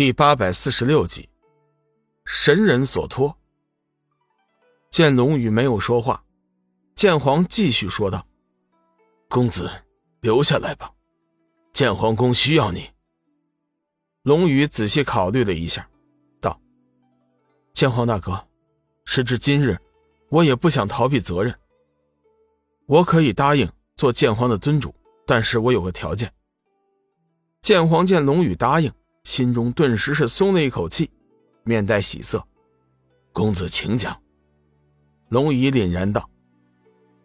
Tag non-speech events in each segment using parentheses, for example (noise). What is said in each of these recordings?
第八百四十六集，神人所托。见龙宇没有说话，剑皇继续说道：“公子，留下来吧，剑皇宫需要你。”龙宇仔细考虑了一下，道：“剑皇大哥，时至今日，我也不想逃避责任。我可以答应做剑皇的尊主，但是我有个条件。”剑皇见龙宇答应。心中顿时是松了一口气，面带喜色。公子请讲。龙宇凛然道：“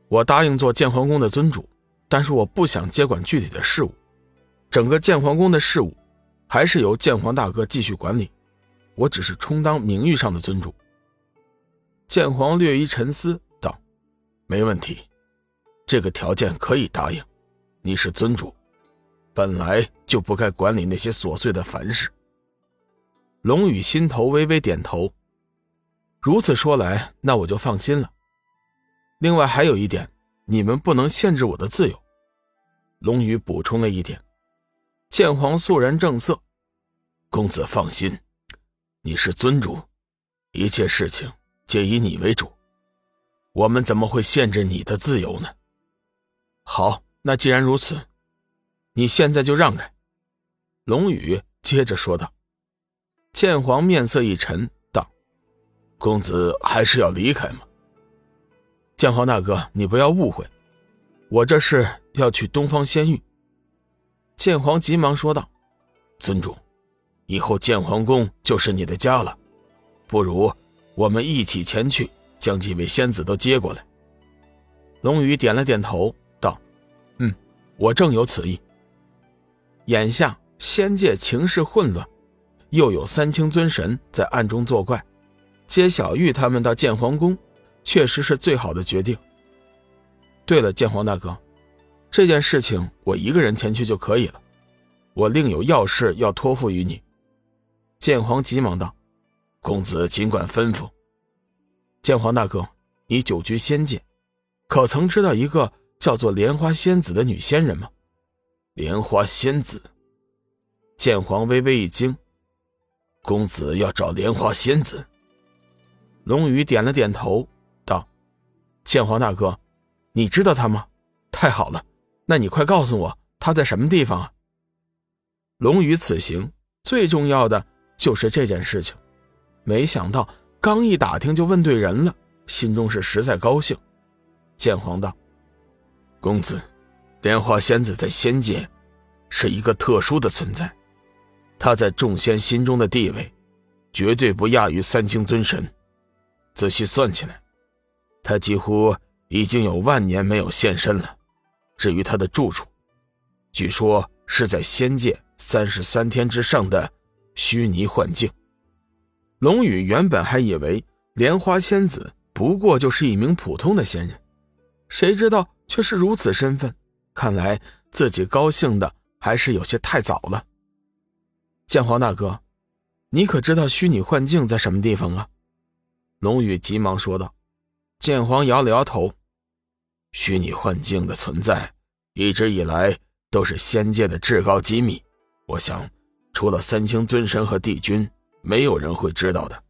我答应做建皇宫的尊主，但是我不想接管具体的事务，整个建皇宫的事务还是由建皇大哥继续管理，我只是充当名誉上的尊主。”剑皇略一沉思道：“没问题，这个条件可以答应。你是尊主。”本来就不该管理那些琐碎的凡事。龙宇心头微微点头，如此说来，那我就放心了。另外还有一点，你们不能限制我的自由。龙宇补充了一点。剑皇肃然正色：“公子放心，你是尊主，一切事情皆以你为主，我们怎么会限制你的自由呢？”好，那既然如此。你现在就让开，龙宇接着说道。剑皇面色一沉，道：“公子还是要离开吗？”剑皇大哥，你不要误会，我这是要去东方仙域。剑皇急忙说道：“尊主，以后剑皇宫就是你的家了，不如我们一起前去，将几位仙子都接过来。”龙宇点了点头，道：“嗯，我正有此意。”眼下仙界情势混乱，又有三清尊神在暗中作怪，接小玉他们到剑皇宫，确实是最好的决定。对了，剑皇大哥，这件事情我一个人前去就可以了，我另有要事要托付于你。剑皇急忙道：“公子尽管吩咐。”剑皇大哥，你久居仙界，可曾知道一个叫做莲花仙子的女仙人吗？莲花仙子，剑皇微微一惊。公子要找莲花仙子？龙宇点了点头，道：“剑皇大哥，你知道他吗？太好了，那你快告诉我他在什么地方啊？”龙宇此行最重要的就是这件事情，没想到刚一打听就问对人了，心中是实在高兴。剑皇道：“公子。”莲花仙子在仙界是一个特殊的存在，她在众仙心中的地位绝对不亚于三清尊神。仔细算起来，她几乎已经有万年没有现身了。至于她的住处，据说是在仙界三十三天之上的虚拟幻境。龙宇原本还以为莲花仙子不过就是一名普通的仙人，谁知道却是如此身份。看来自己高兴的还是有些太早了。剑皇大哥，你可知道虚拟幻境在什么地方啊？龙宇急忙说道。剑皇摇了摇头：“虚拟幻境的存在，一直以来都是仙界的至高机密。我想，除了三清尊神和帝君，没有人会知道的。”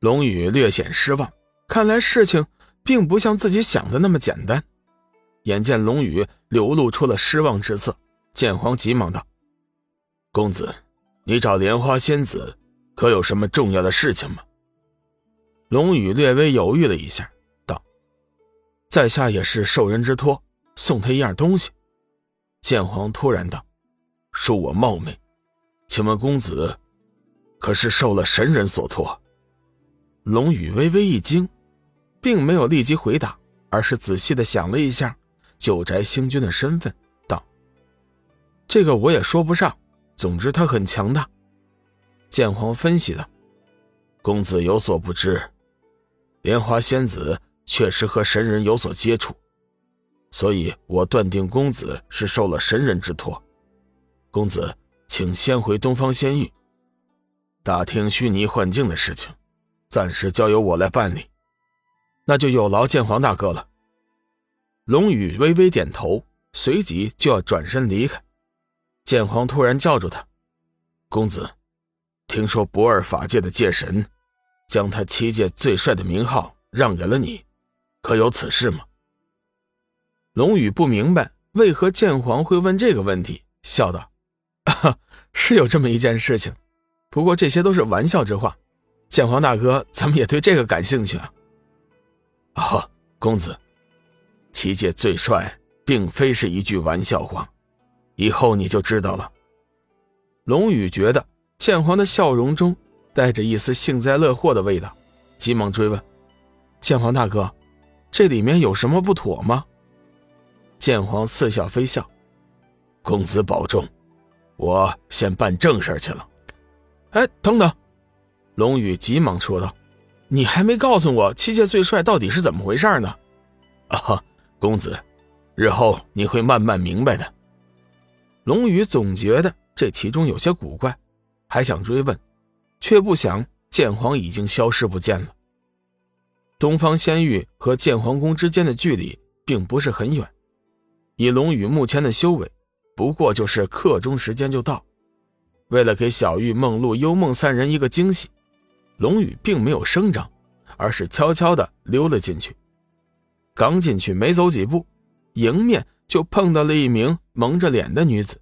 龙宇略显失望，看来事情并不像自己想的那么简单。眼见龙宇流露出了失望之色，剑皇急忙道：“公子，你找莲花仙子，可有什么重要的事情吗？”龙宇略微犹豫了一下，道：“在下也是受人之托，送他一样东西。”剑皇突然道：“恕我冒昧，请问公子，可是受了神人所托？”龙宇微微一惊，并没有立即回答，而是仔细的想了一下。九宅星君的身份，道：“这个我也说不上。总之，他很强大。”剑皇分析道：“公子有所不知，莲花仙子确实和神人有所接触，所以我断定公子是受了神人之托。公子，请先回东方仙域，打听虚拟幻境的事情，暂时交由我来办理。那就有劳剑皇大哥了。”龙宇微微点头，随即就要转身离开。剑皇突然叫住他：“公子，听说不二法界的界神，将他七界最帅的名号让给了你，可有此事吗？龙宇不明白为何剑皇会问这个问题，笑道：“ (laughs) 是有这么一件事情，不过这些都是玩笑之话。剑皇大哥，怎么也对这个感兴趣啊。”啊，公子，七界最帅并非是一句玩笑话，以后你就知道了。龙宇觉得剑皇的笑容中带着一丝幸灾乐祸的味道，急忙追问：“剑皇大哥，这里面有什么不妥吗？”剑皇似笑非笑：“公子保重，我先办正事去了。”哎，等等！龙宇急忙说道：“你还没告诉我七界最帅到底是怎么回事呢？”啊哈，公子，日后你会慢慢明白的。龙宇总觉得。这其中有些古怪，还想追问，却不想剑皇已经消失不见了。东方仙域和剑皇宫之间的距离并不是很远，以龙宇目前的修为，不过就是刻钟时间就到。为了给小玉、梦露、幽梦三人一个惊喜，龙宇并没有声张，而是悄悄地溜了进去。刚进去没走几步，迎面就碰到了一名蒙着脸的女子。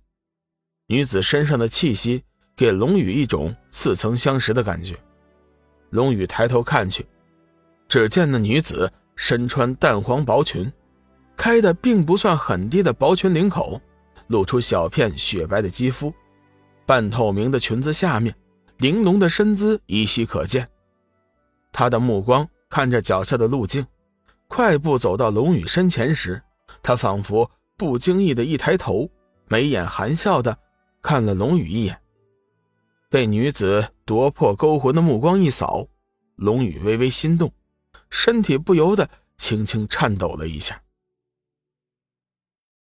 女子身上的气息给龙宇一种似曾相识的感觉。龙宇抬头看去，只见那女子身穿淡黄薄裙，开的并不算很低的薄裙领口，露出小片雪白的肌肤，半透明的裙子下面，玲珑的身姿依稀可见。她的目光看着脚下的路径，快步走到龙宇身前时，他仿佛不经意的一抬头，眉眼含笑的。看了龙宇一眼，被女子夺魄勾魂的目光一扫，龙宇微微心动，身体不由得轻轻颤抖了一下。